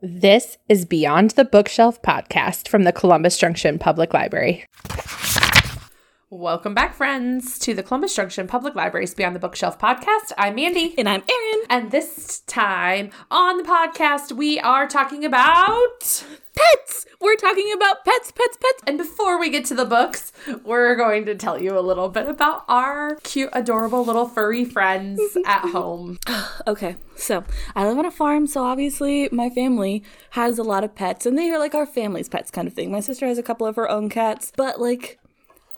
This is Beyond the Bookshelf podcast from the Columbus Junction Public Library. Welcome back, friends, to the Columbus Junction Public Library's Beyond the Bookshelf podcast. I'm Mandy. And I'm Erin. And this time on the podcast, we are talking about pets. We're talking about pets, pets, pets. And before we get to the books, we're going to tell you a little bit about our cute, adorable little furry friends at home. okay, so I live on a farm, so obviously my family has a lot of pets, and they are like our family's pets kind of thing. My sister has a couple of her own cats, but like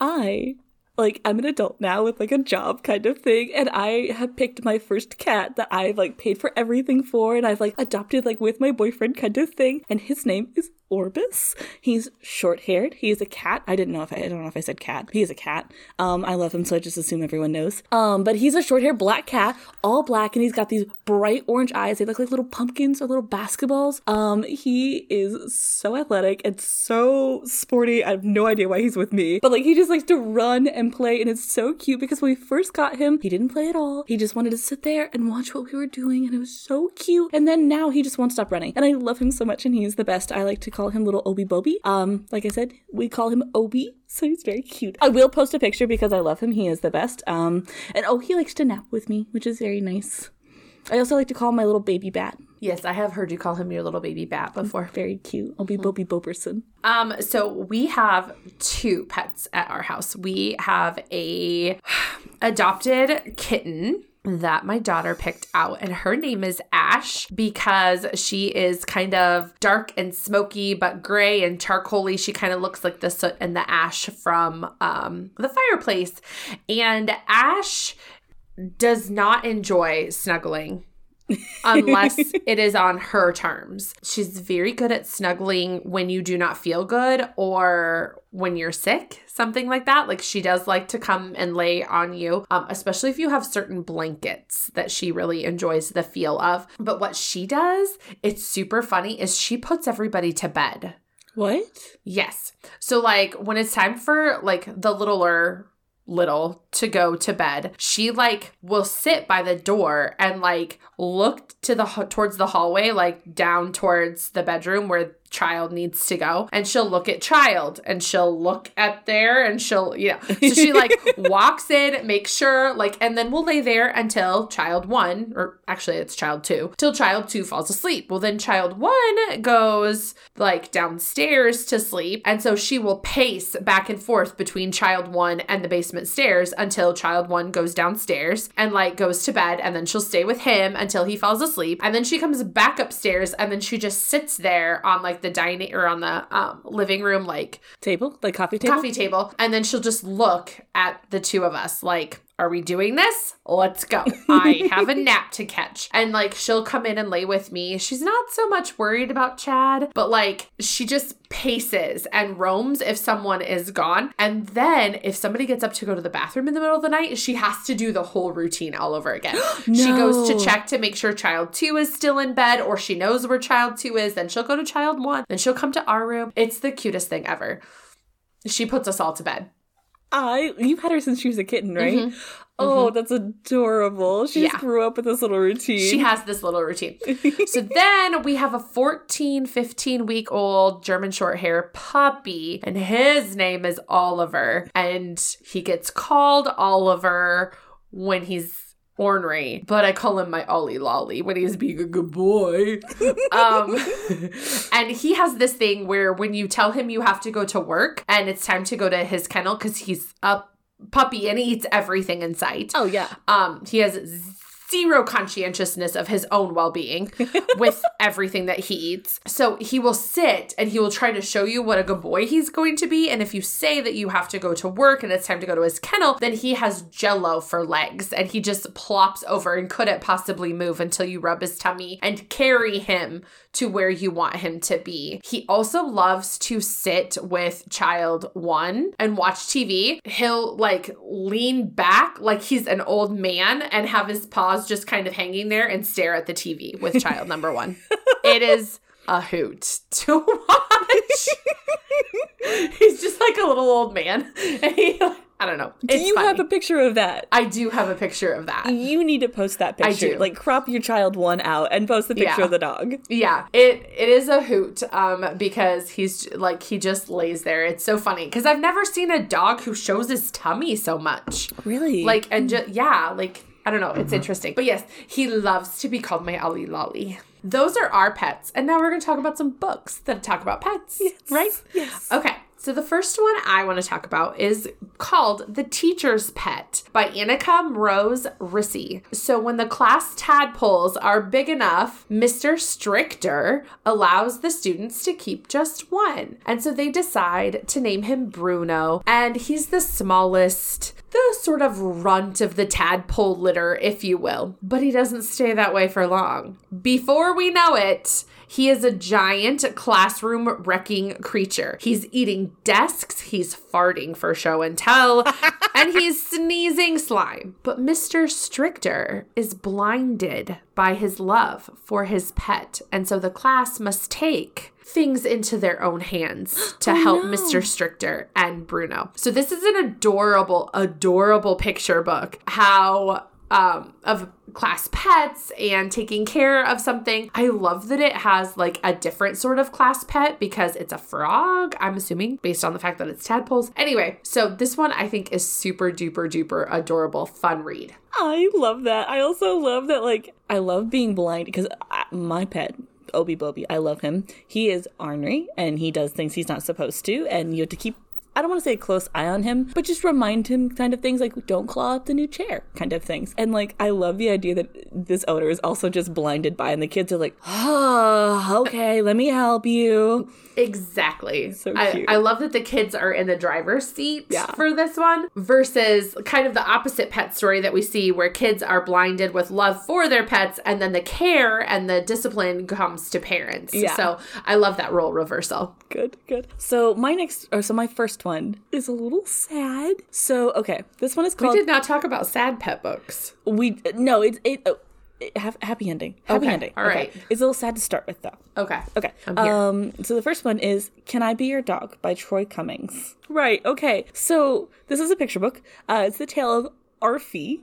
I like I'm an adult now with like a job kind of thing and I have picked my first cat that I've like paid for everything for and I've like adopted like with my boyfriend kind of thing and his name is Orbis. He's short haired. He is a cat. I didn't know if I, I don't know if I said cat. He is a cat. Um, I love him, so I just assume everyone knows. Um, but he's a short haired black cat, all black, and he's got these bright orange eyes. They look like little pumpkins or little basketballs. Um, he is so athletic and so sporty. I have no idea why he's with me, but like he just likes to run and play, and it's so cute because when we first got him, he didn't play at all. He just wanted to sit there and watch what we were doing, and it was so cute. And then now he just won't stop running, and I love him so much, and he's the best. I like to call him little Obi Bobi. Um, like I said, we call him Obi, so he's very cute. I will post a picture because I love him. He is the best. Um, and oh, he likes to nap with me, which is very nice. I also like to call my little baby bat. Yes, I have heard you call him your little baby bat before. Very cute. Obi mm-hmm. Bobi Boberson. Um, so we have two pets at our house. We have a adopted kitten that my daughter picked out, and her name is Ash because she is kind of dark and smoky, but gray and charcoaly. She kind of looks like the soot and the ash from um, the fireplace. And Ash does not enjoy snuggling unless it is on her terms. She's very good at snuggling when you do not feel good or when you're sick, something like that. Like she does like to come and lay on you, um, especially if you have certain blankets that she really enjoys the feel of. But what she does, it's super funny, is she puts everybody to bed. What? Yes. So like when it's time for like the littler little to go to bed she like will sit by the door and like look to the towards the hallway like down towards the bedroom where child needs to go and she'll look at child and she'll look at there and she'll you know. So she like walks in makes sure like and then we'll lay there until child one or actually it's child two till child two falls asleep. Well then child one goes like downstairs to sleep and so she will pace back and forth between child one and the basement stairs until child one goes downstairs and like goes to bed and then she'll stay with him until he falls asleep and then she comes back upstairs and then she just sits there on like the dining or on the um, living room like table, like coffee table, coffee table, and then she'll just look at the two of us like are we doing this? Let's go. I have a nap to catch. And like she'll come in and lay with me. She's not so much worried about Chad, but like she just paces and roams if someone is gone. And then if somebody gets up to go to the bathroom in the middle of the night, she has to do the whole routine all over again. no. She goes to check to make sure child two is still in bed or she knows where child two is. Then she'll go to child one. Then she'll come to our room. It's the cutest thing ever. She puts us all to bed. I you've had her since she was a kitten, right? Mm-hmm. Oh, mm-hmm. that's adorable. She yeah. grew up with this little routine. She has this little routine. so then we have a 14, 15 week old German short hair puppy, and his name is Oliver. And he gets called Oliver when he's ornery, but I call him my Ollie Lolly when he's being a good boy. um, and he has this thing where when you tell him you have to go to work and it's time to go to his kennel because he's a puppy and he eats everything in sight. Oh yeah. Um, he has zero conscientiousness of his own well being with everything that he eats. So he will sit and he will try to show you what a good boy he's going to be. And if you say that you have to go to work and it's time to go to his kennel, then he has jello for legs and he just plops over and couldn't possibly move until you rub his tummy and carry him to where you want him to be. He also loves to sit with child one and watch TV. He'll like lean back like he's an old man and have his paws just kind of hanging there and stare at the TV with child number one. it is a hoot to watch. he's just like a little old man. And he I don't know. Do you funny. have a picture of that? I do have a picture of that. You need to post that picture. I do. Like crop your child one out and post the picture Yeah. of the dog. Yeah, it it is a hoot um because he's like he just lays there. It's so funny because I've never seen a dog who shows his tummy so much. Really? Like and just yeah, like I don't know, it's mm-hmm. interesting. But yes, he loves to be called my Ollie Lolly. Those are our pets. And now we're going to talk about some books that talk about pets, right? Yes. Okay. So the first one I want to talk about is called The Teacher's Pet by Anica Rose Rissi. So when the class tadpoles are big enough, Mr. Stricter allows the students to keep just one. And so they decide to name him Bruno, and he's the smallest the sort of runt of the tadpole litter, if you will. But he doesn't stay that way for long. Before we know it, he is a giant classroom wrecking creature. He's eating desks, he's farting for show and tell, and he's sneezing slime. But Mr. Stricter is blinded by his love for his pet, and so the class must take things into their own hands to help Mr. Stricter and Bruno. So this is an adorable, adorable picture book. How um of class pets and taking care of something. I love that it has like a different sort of class pet because it's a frog, I'm assuming, based on the fact that it's tadpoles. Anyway, so this one I think is super duper duper adorable, fun read. I love that. I also love that, like, I love being blind because my pet, Obi Bobi, I love him. He is ornery and he does things he's not supposed to, and you have to keep. I don't want to say a close eye on him, but just remind him kind of things like don't claw up the new chair kind of things. And like I love the idea that this owner is also just blinded by and the kids are like, "Oh, okay, let me help you." Exactly. So I, cute. I love that the kids are in the driver's seat Yeah. for this one versus kind of the opposite pet story that we see where kids are blinded with love for their pets and then the care and the discipline comes to parents. Yeah. So I love that role reversal. Good, good. So my next or so my first one is a little sad. So okay, this one is called. We did not talk about sad pet books. We no, it's it. Oh, it ha- happy ending. Happy Okay, ending. all right. It's a little sad to start with though. Okay. Okay. Um. So the first one is "Can I Be Your Dog" by Troy Cummings. Right. Okay. So this is a picture book. Uh, it's the tale of Arfie.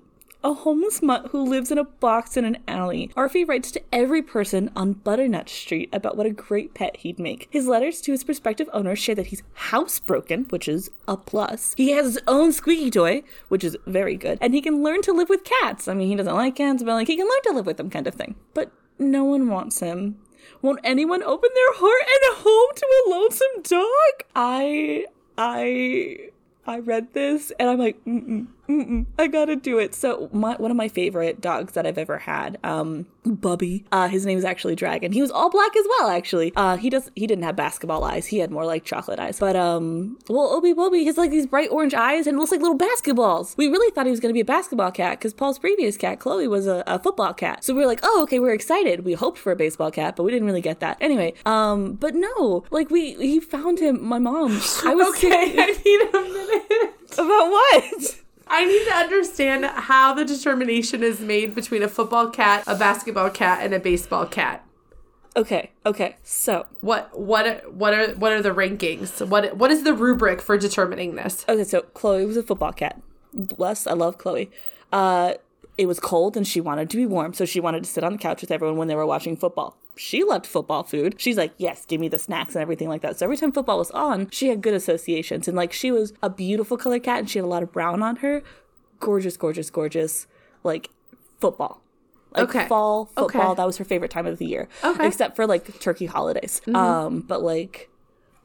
A homeless mutt who lives in a box in an alley. Arfie writes to every person on Butternut Street about what a great pet he'd make. His letters to his prospective owners share that he's housebroken, which is a plus. He has his own squeaky toy, which is very good, and he can learn to live with cats. I mean, he doesn't like cats, but like he can learn to live with them, kind of thing. But no one wants him. Won't anyone open their heart and home to a lonesome dog? I, I, I read this and I'm like, mm-mm, mm-mm, I gotta do it. So my one of my favorite dogs that I've ever had, um, Bubby. Uh, his name is actually Dragon. He was all black as well, actually. Uh, he does he didn't have basketball eyes. He had more like chocolate eyes. But um, well, Obi Bobi has like these bright orange eyes and looks like little basketballs. We really thought he was gonna be a basketball cat because Paul's previous cat, Chloe, was a, a football cat. So we were like, oh, okay, we're excited. We hoped for a baseball cat, but we didn't really get that. Anyway, um, but no, like we he found him. My mom. I was Okay, I need a minute. about what? I need to understand how the determination is made between a football cat, a basketball cat, and a baseball cat. Okay, okay. So, What what are, what are what are the rankings? What what is the rubric for determining this? okay, so Chloe was a football cat. Bless, I love Chloe. Uh, it was cold and she wanted to be warm, so she wanted to sit on the couch with everyone when they were watching football. She loved football food. She's like, yes, give me the snacks and everything like that. So every time football was on, she had good associations. And like, she was a beautiful color cat and she had a lot of brown on her. Gorgeous, gorgeous, gorgeous. Like, football. Like Okay. fall football. Okay. That was her favorite time of the year. Okay. Except for like turkey holidays. Um, but like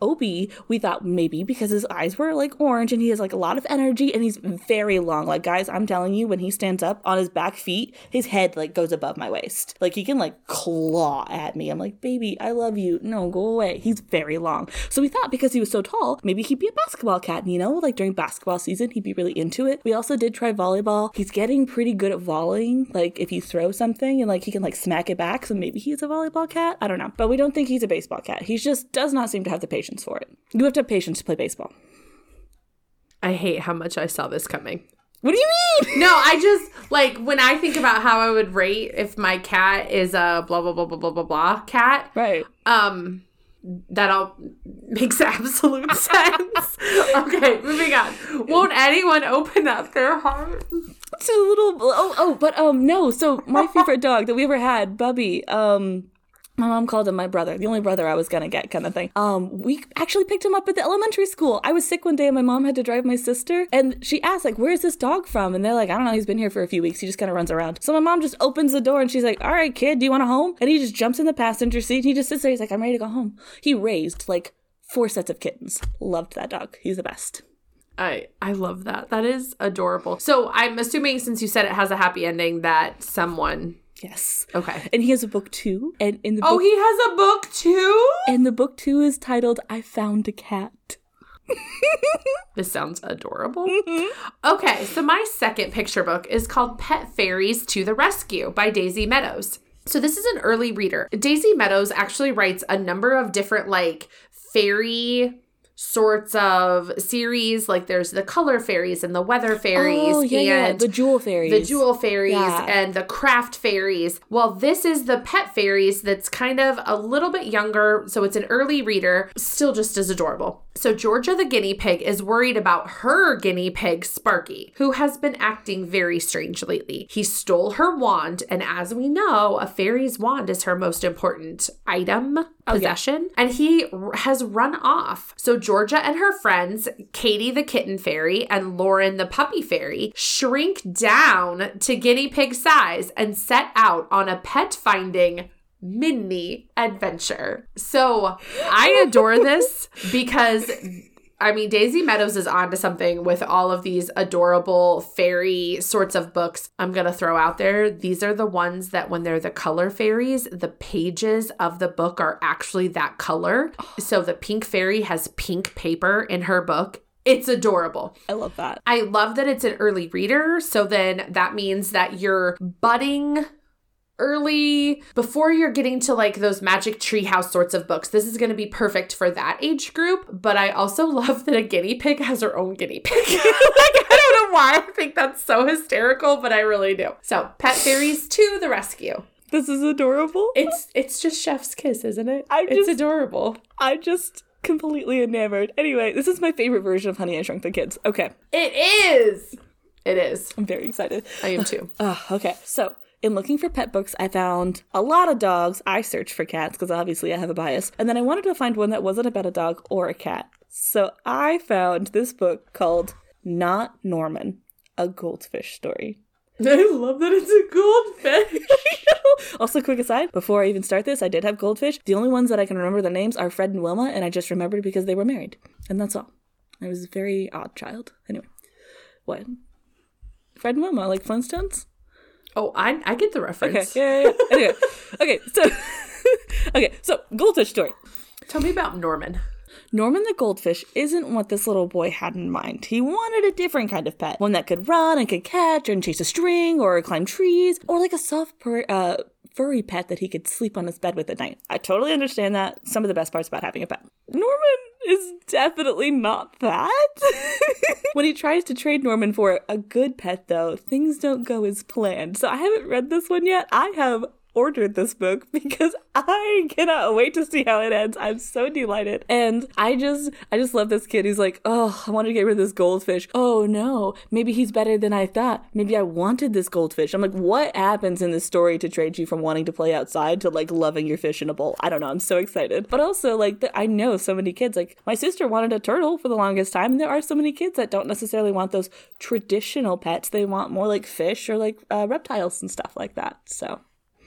Obi, we thought maybe because his eyes were like orange and he has like a lot of energy and he's very long. Like guys, I'm telling you, when he stands up on his back feet, his head like goes above my waist. Like he can like claw at me. I'm like, baby, I love you. No, go away. He's very long. So we thought because he was so tall, maybe he'd be a basketball cat. And, you know, like during basketball season, he'd be really into it. We also did try volleyball. He's getting pretty good at volleying. Like if you throw something and like he can like smack it back. So maybe he's a volleyball cat. I don't know. But we don't think he's a baseball cat. He just does not seem to have the patience for it. You have to have patience to play baseball. I hate how much I saw this coming. What do you mean? No, I just like when I think about how I would rate if my cat is a blah blah blah blah blah blah blah cat. Right. Um, that all makes absolute sense. okay, moving on. Won't anyone open up their heart? It's a little oh oh, but um no. So my favorite dog that we ever had, Bubby. Um, my mom called him my brother, the only brother I was gonna get, kind of thing. Um, we actually picked him up at the elementary school. I was sick one day, and my mom had to drive my sister, and she asked like, "Where's this dog from?" And they're like, "I don't know. He's been here for a few weeks. He just kind of runs around." So my mom just opens the door, and she's like, "All right, kid, do you want a home?" And he just jumps in the passenger seat. And he just sits there. He's like, "I'm ready to go home." He raised like four sets of kittens. Loved that dog. He's the best. I I love that. That is adorable. So I'm assuming since you said it has a happy ending that someone Yes. Okay. And he has a book too. And in the oh, book, Oh, he has a book too? and the book two is titled "I Found a Cat." This sounds adorable. Mm-hmm. Okay, so my second picture book is called Pet Fairies to the Rescue by Daisy Meadows. So this is an early reader. Daisy Meadows actually writes a number of different like fairy sorts of series like there's the color fairies and the weather fairies oh yeah, yeah, the jewel fairies. the jewel fairies Yeah. and the craft fairies. Well, this is the pet fairies that's kind of a little bit younger, so it's an early reader, still just as adorable. So Georgia the guinea pig is worried about her guinea pig Sparky, who has been acting very strange lately. He stole her wand, and as we know, a fairy's wand is her most important item possession and he r- has run off. So Georgia and her friends, Katie the kitten fairy and Lauren the puppy fairy, shrink down to guinea pig size and set out on a pet finding mini adventure. So I adore this because I mean, Daisy Meadows is onto something with all of these adorable fairy sorts of books. I'm going to throw out there. These are the ones that, when they're the color fairies, the pages of the book are actually that color. So the pink fairy has pink paper in her book. It's adorable. I love that. I love that it's an early reader. So then that means that you're budding early before you're getting to like those magic treehouse sorts of books. This is going to be perfect for that age group. But I also love that a guinea pig has her own guinea pig. like, I don't know why I think that's so hysterical, but I really do. So, pet fairies to the rescue. This is adorable. It's it's just chef's kiss, isn't it? I it's just- adorable. I'm just completely enamored. Anyway, this is my favorite version of Honey I Shrunk the Kids. Okay, It is. It is. I'm very excited. I am too. Ah, okay. So, in looking for pet books, I found a lot of dogs. I searched for cats because obviously I have a bias. And then I wanted to find one that wasn't about a dog or a cat. So, I found this book called Not Norman, a goldfish story. I love that it's a goldfish. also, quick aside, before I even start this, I did have goldfish. The only ones that I can remember the names are Fred and Wilma, and I just remembered because they were married. And that's all. I was a very odd child. Anyway, what? Fred and Wilma, like Flintstones? Oh, I I get the Okay, reference. yeah, yeah, yeah. anyway, okay, so, okay, so goldfish story. Tell me about Norman. Norman the goldfish isn't what this little boy had in mind. He wanted a different kind of pet, one that could run and could catch and chase a string or climb trees, or like a soft, pur- uh, furry pet that he could sleep on his bed with at night. I totally understand that. Some of the best parts about having a pet. Norman is definitely not that. when he tries to trade Norman for a good pet, though, things don't go as planned. So I haven't read this one yet. I have ordered this book because I cannot wait to see how it ends. I'm so delighted. And I just I just love this kid. He's like, "Oh, I want to get rid of this goldfish. Oh no, maybe he's better than I thought. Maybe I wanted this goldfish." I'm like, "What happens in this story to trade you from wanting to play outside to like loving your fish in a bowl?" I don't know. I'm so excited. But also like the, I know so many kids like my sister wanted a turtle for the longest time. And there are so many kids that don't necessarily want those traditional pets. They want more like fish or like uh, reptiles and stuff like that. So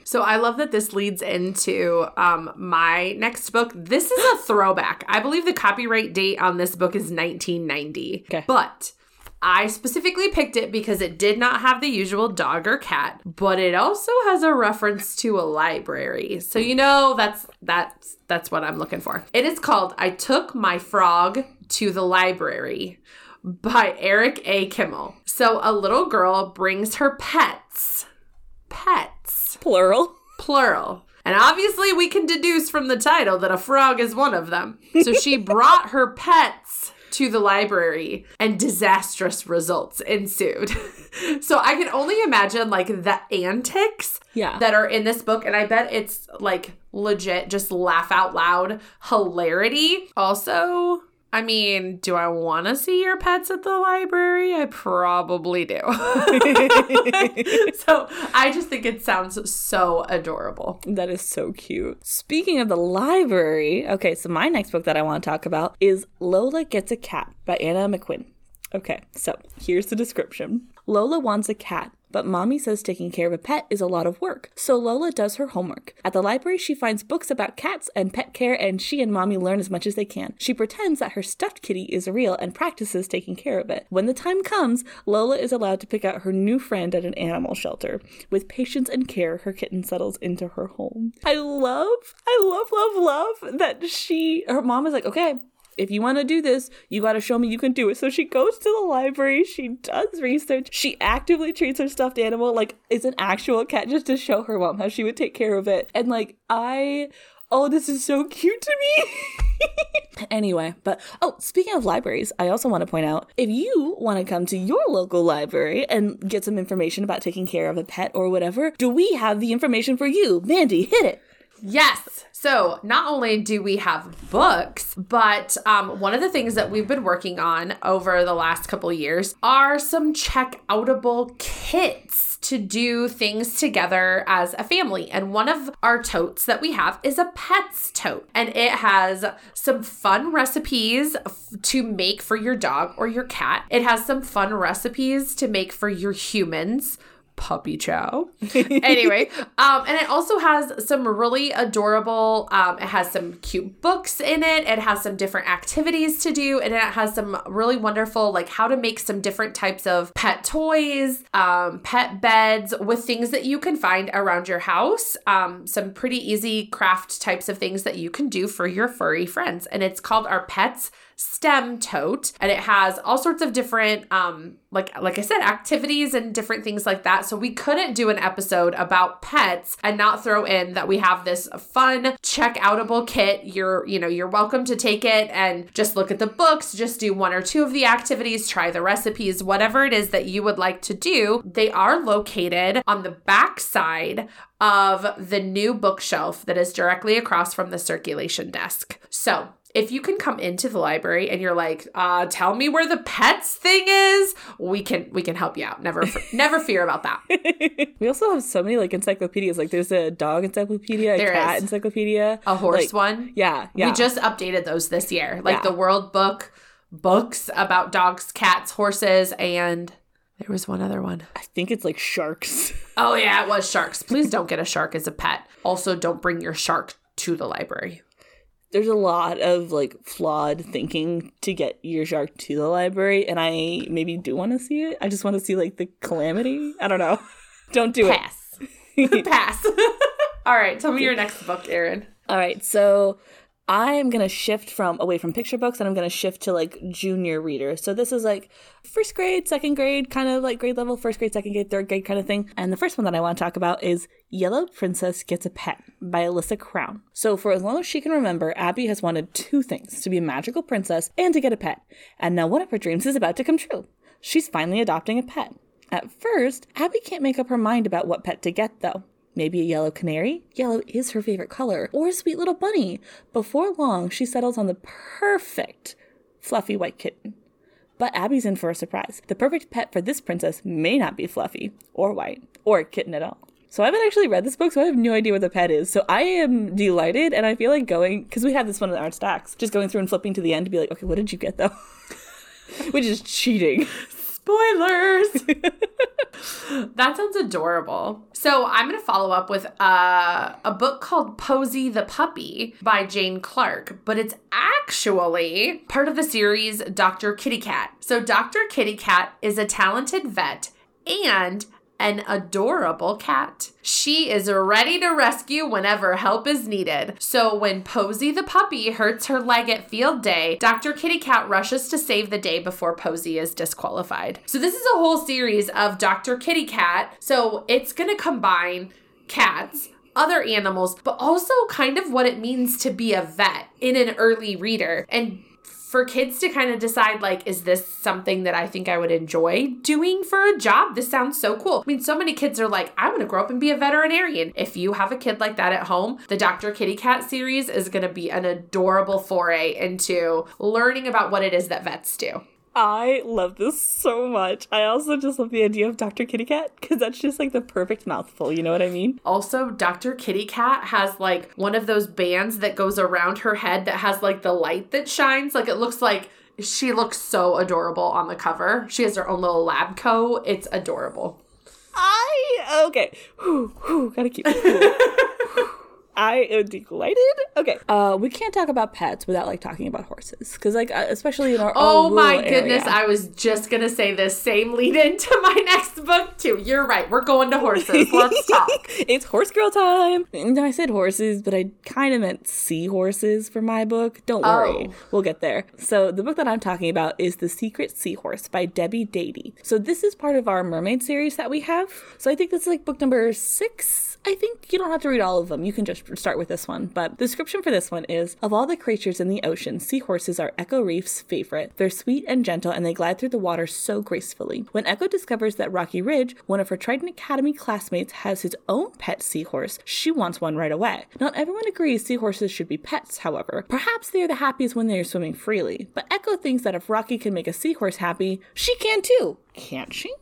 So I love that this leads into um, my next book. This is a throwback. I believe the copyright date on this book is 1990. Okay. But I specifically picked it because it did not have the usual dog or cat, but it also has a reference to a library. So you know that's that's that's what I'm looking for. It is called I Took My Frog to the Library by Eric A. Kimmel. So a little girl brings her pets. Pets plural. plural. And obviously, we can deduce from the title that a frog is one of them. So she brought her pets to the library and disastrous results ensued. so I can only imagine like the antics Yeah. that are in this book and I bet it's like legit just laugh out loud hilarity. Also, I mean, do I want to see your pets at the library? I probably do. so I just think it sounds so adorable. That is so cute. Speaking of the library, okay, so my next book that I want to talk about is Lola Gets a Cat by Anna McQuinn. Okay, so here's the description Lola wants a cat. But mommy says taking care of a pet is a lot of work, so Lola does her homework. At the library, she finds books about cats and pet care, and she and mommy learn as much as they can. She pretends that her stuffed kitty is real and practices taking care of it. When the time comes, Lola is allowed to pick out her new friend at an animal shelter. With patience and care, her kitten settles into her home. I love, I love, love, love that she, her mom is like, okay, if you want to do this, you got to show me you can do it. So she goes to the library, she does research, she actively treats her stuffed animal like it's an actual cat just to show her mom how she would take care of it. And like, I. Oh, this is so cute to me. anyway, but oh, speaking of libraries, I also want to point out if you want to come to your local library and get some information about taking care of a pet or whatever, do we have the information for you? Mandy, hit it. Yes. So not only do we have books, but um, one of the things that we've been working on over the last couple years are some check outable kits to do things together as a family. And one of our totes that we have is a pets tote, and it has some fun recipes f- to make for your dog or your cat. It has some fun recipes to make for your humans puppy chow. anyway, um, and it also has some really adorable. Um, it has some cute books in it. It has some different activities to do, and it has some really wonderful like how to make some different types of pet toys, um, pet beds with things that you can find around your house. Um, some pretty easy craft types of things that you can do for your furry friends, and it's called our pets stem tote and it has all sorts of different um like like I said activities and different things like that. So we couldn't do an episode about pets and not throw in that we have this fun check outable kit. You're you know you're welcome to take it and just look at the books just do one or two of the activities try the recipes whatever it is that you would like to do. They are located on the back side of the new bookshelf that is directly across from the circulation desk. So if you can come into the library and you're like, uh, tell me where the pets thing is, we can we can help you out. Never never fear about that. we also have so many like encyclopedias. Like there's a dog encyclopedia, a There cat is. encyclopedia, A horse Like, one. Yeah, yeah. We just updated those this year. Like Yeah. the World Book books about dogs, cats, horses, and there was one other one. I think it's like sharks. Oh yeah, it was sharks. Please don't get a shark as a pet. Also, don't bring your shark to the library. There's a lot of like flawed thinking to get your shark to the library, and I maybe do want to see it. I just want to see like the calamity. I don't know. Don't do it. Pass. Pass. All right, tell me your next book, Erin. All right, so I'm gonna shift from away from picture books and I'm gonna shift to like junior readers. So this is like first grade, second grade, kind of like grade level, first grade, second grade, third grade kind of thing. And the first one that I want to talk about is Yellow Princess Gets a Pet by Alyssa Crowne. So for as long as she can remember, Abby has wanted two things to be a magical princess and to get a pet. And now one of her dreams is about to come true. She's finally adopting a pet. At first, Abby can't make up her mind about what pet to get though. Maybe a yellow canary? Yellow is her favorite color. Or a sweet little bunny. Before long, she settles on the perfect fluffy white kitten. But Abby's in for a surprise. The perfect pet for this princess may not be fluffy, or white, or a kitten at all. So I haven't actually read this book, so I have no idea what the pet is. So I am delighted, and I feel like going, because we have this one in our stacks, just going through and flipping to the end to be like, okay, what did you get though? Which is cheating. Spoilers. that sounds adorable. So I'm going to follow up with uh, a book called Posey the Puppy by Jane Clarke, but it's actually part of the series Dr. Kitty Cat. So Dr. Kitty Cat is a talented vet and an adorable cat. She is ready to rescue whenever help is needed. So when Posey the puppy hurts her leg at field day, Dr. Kitty Cat rushes to save the day before Posey is disqualified. So this is a whole series of Dr. Kitty Cat. So it's going to combine cats other animals, but also kind of what it means to be a vet in an early reader. And for kids to kind of decide, like, is this something that I think I would enjoy doing for a job? This sounds so cool. I mean, so many kids are like, I'm going to grow up and be a veterinarian. If you have a kid like that at home, the Dr. Kitty Cat series is going to be an adorable foray into learning about what it is that vets do. I love this so much. I also just love the idea of Dr. Kitty Cat because that's just like the perfect mouthful. You know what I mean? Also, Dr. Kitty Cat has like one of those bands that goes around her head that has like the light that shines. Like it looks like she looks so adorable on the cover. She has her own little lab coat. It's adorable. I okay. Whew, whew, gotta keep it cool. I am delighted. Okay, uh, we can't talk about pets without like talking about horses, because like uh, especially in our Oh my goodness, area. I was just gonna say this same lead into my next book too. You're right. We're going to horses. Let's talk. it's horse girl time. No, I said horses, but I kind of meant seahorses for my book. Don't worry, Oh. we'll get there. So the book that I'm talking about is The Secret Seahorse by Debbie Dadey. So this is part of our mermaid series that we have. So I think this is like book number six. I think you don't have to read all of them. You can just start with this one. But the description for this one is Of all the creatures in the ocean, seahorses are Echo Reef's favorite. They're sweet and gentle, and they glide through the water so gracefully. When Echo discovers that Rocky Ridge, one of her Trident Academy classmates, has his own pet seahorse, she wants one right away. Not everyone agrees seahorses should be pets, however. Perhaps they are the happiest when they are swimming freely. But Echo thinks that if Rocky can make a seahorse happy, she can too. Can't she?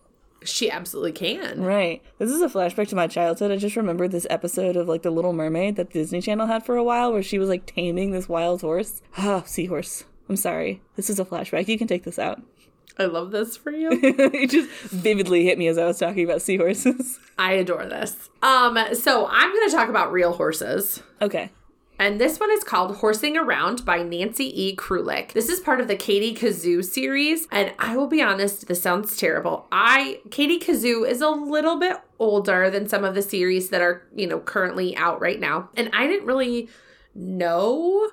She absolutely can. Right. This is a flashback to my childhood. I just remembered this episode of like The Little Mermaid that Disney Channel had for a while where she was like taming this wild horse. Ah, seahorse. I'm sorry. This is a flashback. You can take this out. I love this for you. it just vividly hit me as I was talking about seahorses. I adore this. Um, so I'm gonna talk about real horses. okay. And this one is called Horsing Around by Nancy E. Krulik. This is part of the Katie Kazoo series. And I will be honest, this sounds terrible. I Katie Kazoo is a little bit older than some of the series that are, you know, currently out right now. And I didn't really know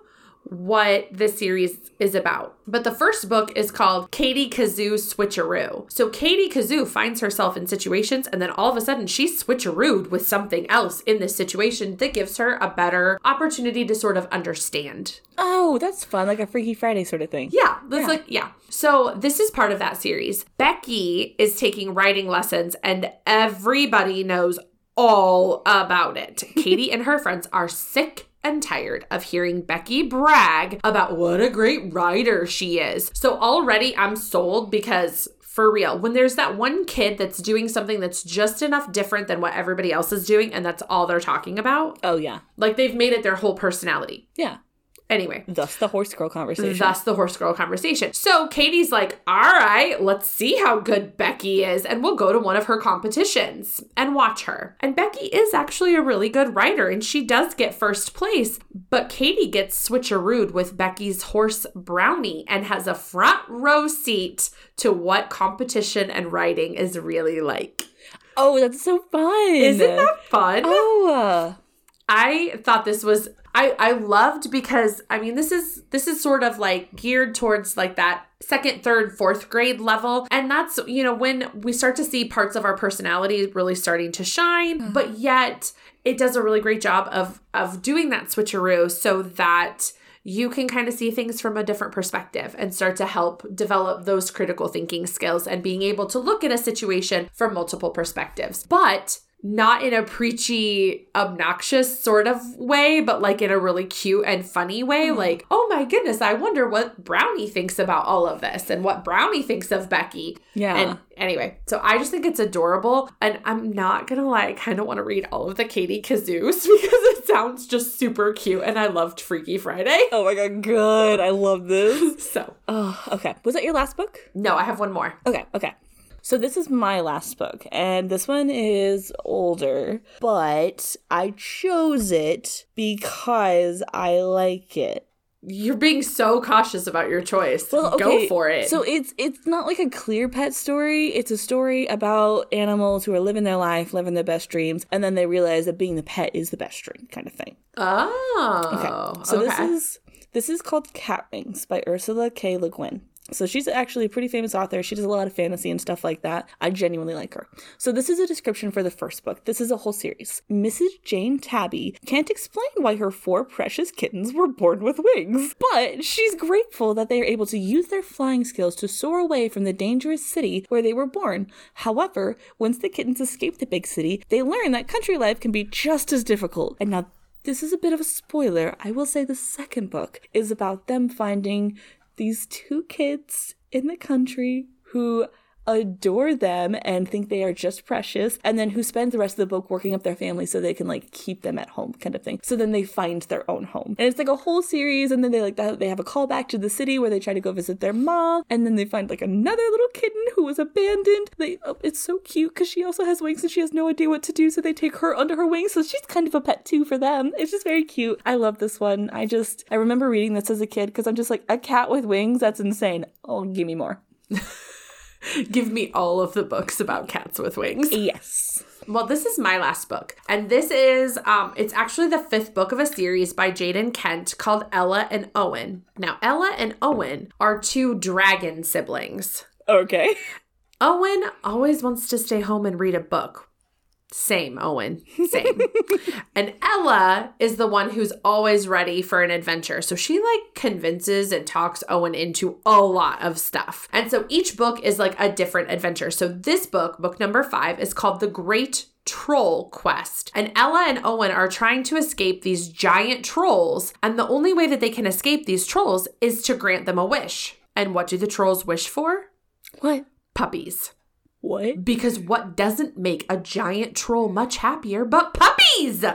what the series is about. But the first book is called Katie Kazoo Switcheroo. So Katie Kazoo finds herself in situations and then all of a sudden she's switcherooed with something else in this situation that gives her a better opportunity to sort of understand. Oh, that's fun. Like a Freaky Friday sort of thing. Yeah, that's Yeah. like yeah. So this is part of that series. Becky is taking riding lessons and everybody knows all about it. Katie and her friends are sick and tired of hearing Becky brag about what a great rider she is. So already I'm sold because for real, when there's that one kid that's doing something that's just enough different than what everybody else is doing and that's all they're talking about, Oh, yeah. like they've made it their whole personality. Yeah. Anyway, Thus the horse girl conversation. Thus the horse girl conversation. So Katie's like, all right, let's see how good Becky is, and we'll go to one of her competitions and watch her. And Becky is actually a really good rider, and she does get first place, but Katie gets switcherooed with Becky's horse Brownie and has a front row seat to what competition and riding is really like. oh, that's so fun. Isn't that fun? Oh, uh, I thought this was I I loved because I mean this is this is sort of like geared towards like that second, third, fourth grade level and that's you know when we start to see parts of our personality really starting to shine mm-hmm. but yet it does a really great job of of doing that switcheroo so that you can kind of see things from a different perspective and start to help develop those critical thinking skills and being able to look at a situation from multiple perspectives. But not in a preachy, obnoxious sort of way, but like in a really cute and funny way. Mm-hmm. Like, oh my goodness, I wonder what Brownie thinks about all of this and what Brownie thinks of Becky. yeah. And anyway, so I just think it's adorable. And I'm not gonna lie, I kind of want to read all of the Katie Kazoos because it sounds just super cute. And I loved Freaky Friday. oh my god, good. I love this. So, Oh, okay. Was that your last book? no, I have one more. Okay, okay. So this is my last book, and this one is older, but I chose it because I like it. You're being so cautious about your choice. Well, Go for it. So it's it's not like a clear pet story. It's a story about animals who are living their life, living their best dreams, and then they realize that being the pet is the best dream, kind of thing. oh, Okay. So this is this is called Catwings by Ursula K. Le Guin. So she's actually a pretty famous author. She does a lot of fantasy and stuff like that. I genuinely like her. So this is a description for the first book. This is a whole series. Mrs. Jane Tabby can't explain why her four precious kittens were born with wings, but she's grateful that they are able to use their flying skills to soar away from the dangerous city where they were born. However, once the kittens escape the big city, they learn that country life can be just as difficult. And now this is a bit of a spoiler. I will say the second book is about them finding these two kids in the country who adore them and think they are just precious and then who spend the rest of the book working up their family so they can like keep them at home kind of thing. So then they find their own home. And it's like a whole series and then they like they have a call back to the city where they try to go visit their mom and then they find like another little kitten who was abandoned. They oh, it's so cute because she also has wings and she has no idea what to do so they take her under her wings. So she's kind of a pet too for them. It's just very cute. I love this one. I just i remember reading this as a kid because i'm just like a cat with wings? That's insane. Oh give me more Give me all of the books about cats with wings. Yes. Well, this is my last book. And this is um it's actually the fifth book of a series by Jaden Kent called Ella and Owen. Now, Ella and Owen are two dragon siblings. Okay. Owen always wants to stay home and read a book. Same, Owen. Same. and Ella is the one who's always ready for an adventure. So she like convinces and talks Owen into a lot of stuff. And so each book is like a different adventure. So this book, book number five, is called The Great Troll Quest. And Ella and Owen are trying to escape these giant trolls. And the only way that they can escape these trolls is to grant them a wish. And what do the trolls wish for? What? Puppies. What? Because what doesn't make a giant troll much happier but puppies?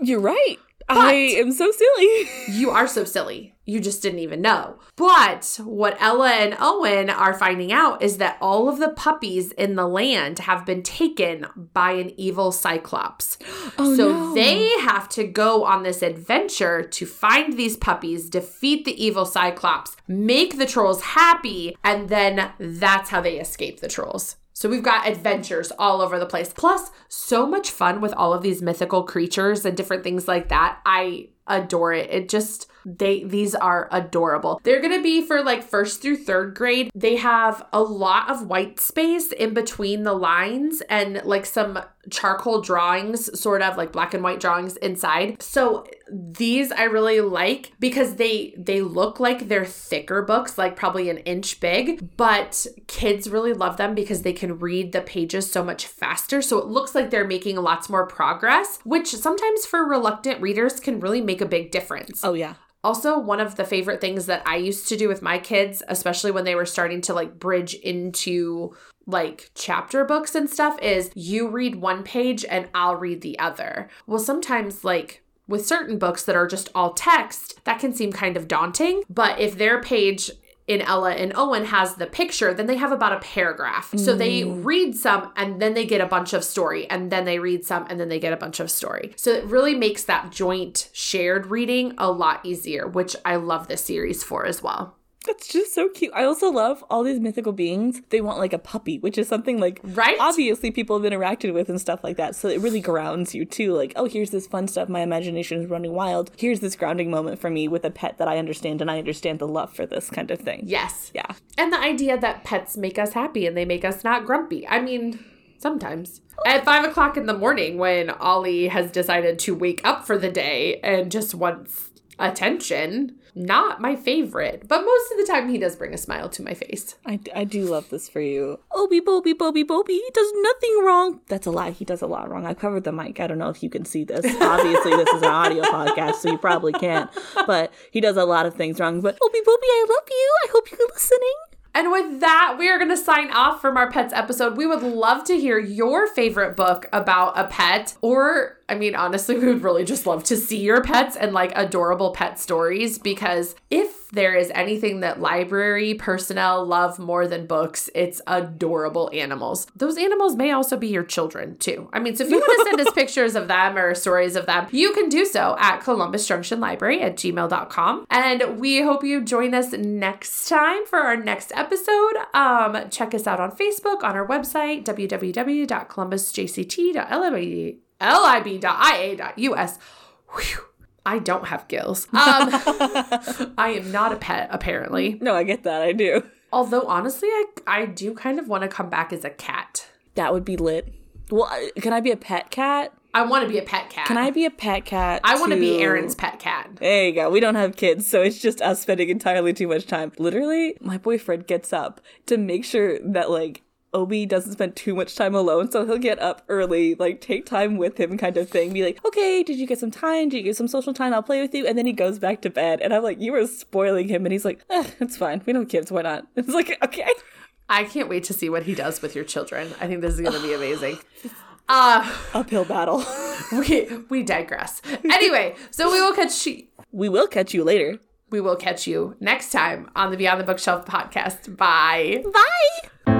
You're right. I am so silly. You are so silly. You just didn't even know. But what Ella and Owen are finding out is that all of the puppies in the land have been taken by an evil cyclops. Oh, so no. they have to go on this adventure to find these puppies, defeat the evil cyclops, make the trolls happy, and then that's how they escape the trolls. So we've got adventures all over the place. Plus, so much fun with all of these mythical creatures and different things like that. I adore it. It just they these are adorable. They're going to be for like first through third grade. They have a lot of white space in between the lines and like some charcoal drawings, sort of like black and white drawings inside. So these I really like because they they look like they're thicker books, like probably an inch big, but kids really love them because they can read the pages so much faster. So it looks like they're making lots more progress, which sometimes for reluctant readers can really make a big difference. Oh yeah. Also, one of the favorite things that I used to do with my kids, especially when they were starting to like bridge into like chapter books and stuff, is you read one page and I'll read the other. Well, sometimes like with certain books that are just all text, that can seem kind of daunting. But if their page in Ella and Owen has the picture, then they have about a paragraph. So they mm. read some and then they get a bunch of story, and then they read some and then they get a bunch of story. So it really makes that joint shared reading a lot easier, which I love this series for as well. That's just so cute. I also love all these mythical beings. They want like a puppy, which is something like Right? obviously people have interacted with and stuff like that. So it really grounds you too. Like, oh, here's this fun stuff. My imagination is running wild. Here's this grounding moment for me with a pet that I understand and I understand the love for this kind of thing. Yes. Yeah. And the idea that pets make us happy and they make us not grumpy. I mean, sometimes. At five o'clock in the morning, when Ollie has decided to wake up for the day and just wants attention, not my favorite. But most of the time, he does bring a smile to my face. I, I do love this for you. Obi Bobi Bobi Bobi, he does nothing wrong. That's a lie. He does a lot wrong. I covered the mic. I don't know if you can see this. Obviously, this is an audio podcast, so you probably can't. But he does a lot of things wrong. But Obi Bobi, I love you. I hope you're listening. And with that, we are going to sign off from our pets episode. We would love to hear your favorite book about a pet, or I mean, honestly, we would really just love to see your pets and like adorable pet stories because if there is anything that library personnel love more than books, it's adorable animals. Those animals may also be your children too. I mean, so if you want to send us pictures of them or stories of them, you can do so at Columbus Junction Library at gmail.com. And we hope you join us next time for our next episode. Um, check us out on Facebook, on our website, www.columbusjct.lib lib.ia.us. Whew. I don't have gills. Um, I am not a pet, apparently. No, I get that. I do. Although honestly, I I do kind of want to come back as a cat. That would be lit. Well, can I be a pet cat? I want to be a pet cat. Can I be a pet cat? I want to be Erin's pet cat. There you go. We don't have kids, so it's just us spending entirely too much time. Literally, my boyfriend gets up to make sure that like Obi doesn't spend too much time alone, so he'll get up early, like take time with him kind of thing. Be like, okay, did you get some time? Did you get some social time? I'll play with you. And then he goes back to bed. And I'm like, you are spoiling him. And he's like, eh, it's fine. We don't have kids. Why not? It's like, okay. I can't wait to see what he does with your children. I think this is going to be amazing. Uh, Uphill battle. we we digress. Anyway, so we will catch you. we will catch you later. We will catch you next time on the Beyond the Bookshelf podcast. Bye. Bye.